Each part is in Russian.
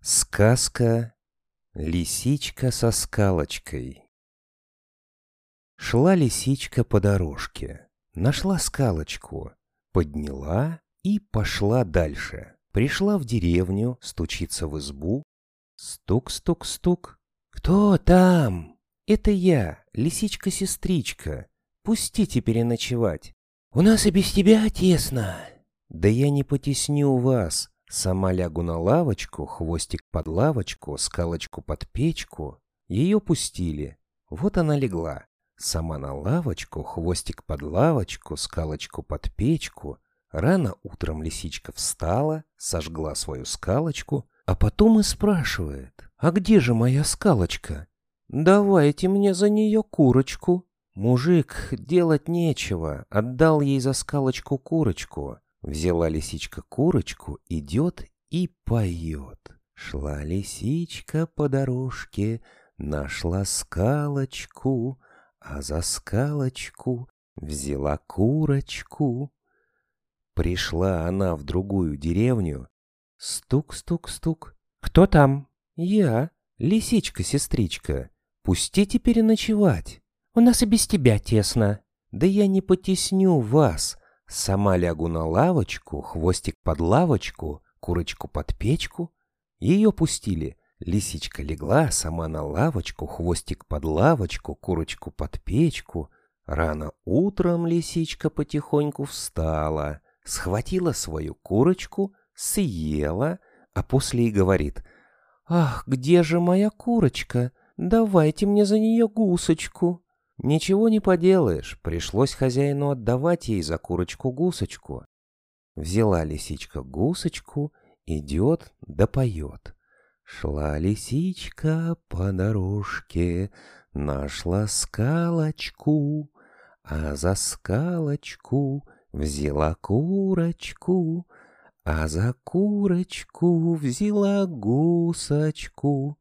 Сказка «Лисичка со скалочкой» Шла лисичка по дорожке, нашла скалочку, подняла и пошла дальше. Пришла в деревню, стучится в избу. Стук-стук-стук. «Кто там?» «Это я, лисичка-сестричка. Пустите переночевать. У нас и без тебя тесно». «Да я не потесню вас. Сама лягу на лавочку, хвостик под лавочку, скалочку под печку. Ее пустили. Вот она легла. Сама на лавочку, хвостик под лавочку, скалочку под печку. Рано утром лисичка встала, сожгла свою скалочку, а потом и спрашивает, «А где же моя скалочка? Давайте мне за нее курочку». Мужик, делать нечего, отдал ей за скалочку курочку. Взяла лисичка курочку, идет и поет. Шла лисичка по дорожке, нашла скалочку, а за скалочку взяла курочку. Пришла она в другую деревню. Стук-стук-стук. «Кто там?» «Я, лисичка-сестричка. Пустите переночевать. У нас и без тебя тесно. Да я не потесню вас. Сама лягу на лавочку, хвостик под лавочку, курочку под печку. Ее пустили. Лисичка легла сама на лавочку, хвостик под лавочку, курочку под печку. Рано утром лисичка потихоньку встала, схватила свою курочку, съела, а после и говорит, «Ах, где же моя курочка? Давайте мне за нее гусочку». Ничего не поделаешь, пришлось хозяину отдавать ей за курочку-гусочку. Взяла лисичка гусочку, идет да поет. Шла лисичка по дорожке, нашла скалочку, а за скалочку взяла курочку, а за курочку взяла гусочку.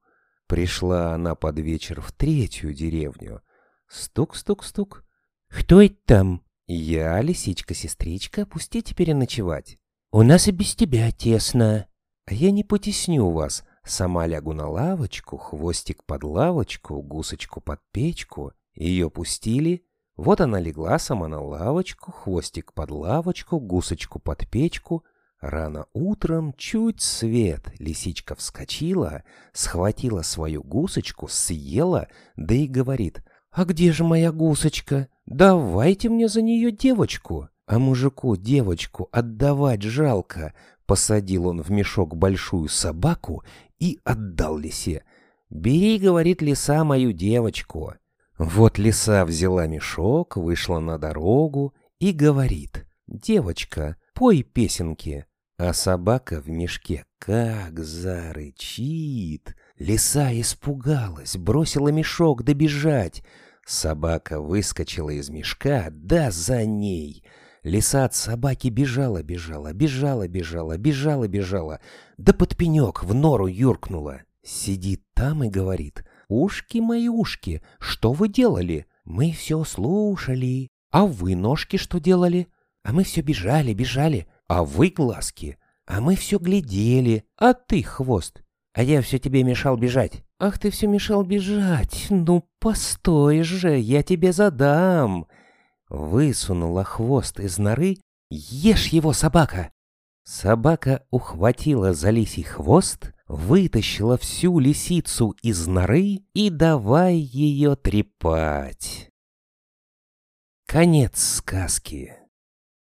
Пришла она под вечер в третью деревню, Стук-стук-стук. «Кто это там?» «Я, лисичка-сестричка, пустите переночевать. У нас и без тебя тесно. А я не потесню вас. Сама лягу на лавочку, хвостик под лавочку, гусочку под печку. Ее пустили. Вот она легла сама на лавочку, хвостик под лавочку, гусочку под печку. Рано утром, чуть свет, лисичка вскочила, схватила свою гусочку, съела, да и говорит — «А где же моя гусочка? Давайте мне за нее девочку!» А мужику девочку отдавать жалко. Посадил он в мешок большую собаку и отдал лисе. «Бери, — говорит лиса, — мою девочку». Вот лиса взяла мешок, вышла на дорогу и говорит, «Девочка, пой песенки». А собака в мешке как зарычит. Лиса испугалась, бросила мешок добежать. Собака выскочила из мешка, да за ней. Лиса от собаки бежала, бежала, бежала, бежала, бежала, бежала, да под пенек в нору юркнула. Сидит там и говорит, «Ушки мои ушки, что вы делали? Мы все слушали. А вы ножки что делали? А мы все бежали, бежали. А вы глазки? А мы все глядели. А ты хвост? А я все тебе мешал бежать. Ах, ты все мешал бежать. Ну, постой же, я тебе задам. Высунула хвост из норы. Ешь его, собака. Собака ухватила за лисий хвост, вытащила всю лисицу из норы и давай ее трепать. Конец сказки.